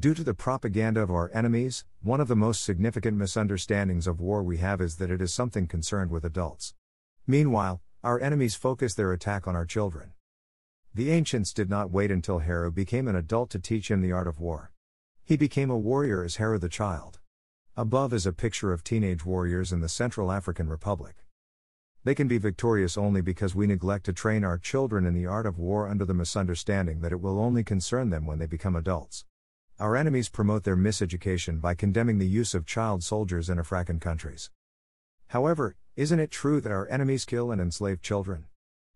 Due to the propaganda of our enemies, one of the most significant misunderstandings of war we have is that it is something concerned with adults. Meanwhile, our enemies focus their attack on our children. The ancients did not wait until Heru became an adult to teach him the art of war. He became a warrior as Heru the child. Above is a picture of teenage warriors in the Central African Republic. They can be victorious only because we neglect to train our children in the art of war under the misunderstanding that it will only concern them when they become adults. Our enemies promote their miseducation by condemning the use of child soldiers in African countries. However, isn't it true that our enemies kill and enslave children?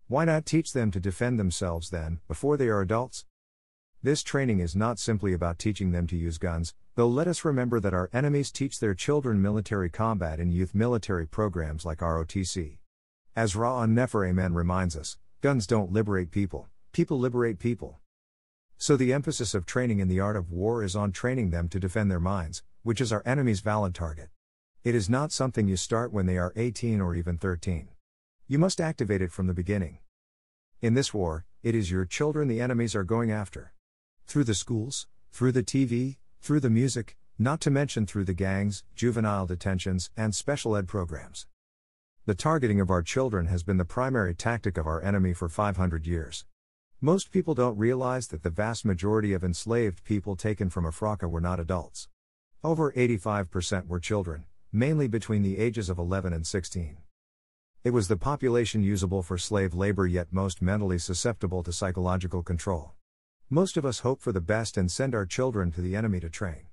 Why not teach them to defend themselves then, before they are adults? This training is not simply about teaching them to use guns, though let us remember that our enemies teach their children military combat in youth military programs like ROTC. As Ra Un Nefer Amen reminds us, guns don't liberate people, people liberate people. So the emphasis of training in the art of war is on training them to defend their minds, which is our enemy's valid target. It is not something you start when they are 18 or even 13. You must activate it from the beginning. In this war, it is your children the enemies are going after. Through the schools, through the TV, through the music, not to mention through the gangs, juvenile detentions, and special ed programs. The targeting of our children has been the primary tactic of our enemy for 500 years. Most people don't realize that the vast majority of enslaved people taken from Africa were not adults. Over 85% were children, mainly between the ages of 11 and 16. It was the population usable for slave labor yet most mentally susceptible to psychological control. Most of us hope for the best and send our children to the enemy to train.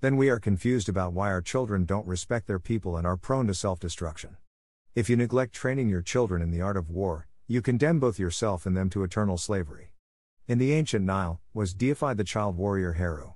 Then we are confused about why our children don't respect their people and are prone to self destruction. If you neglect training your children in the art of war, you condemn both yourself and them to eternal slavery. In the ancient Nile, was deified the child warrior Heru.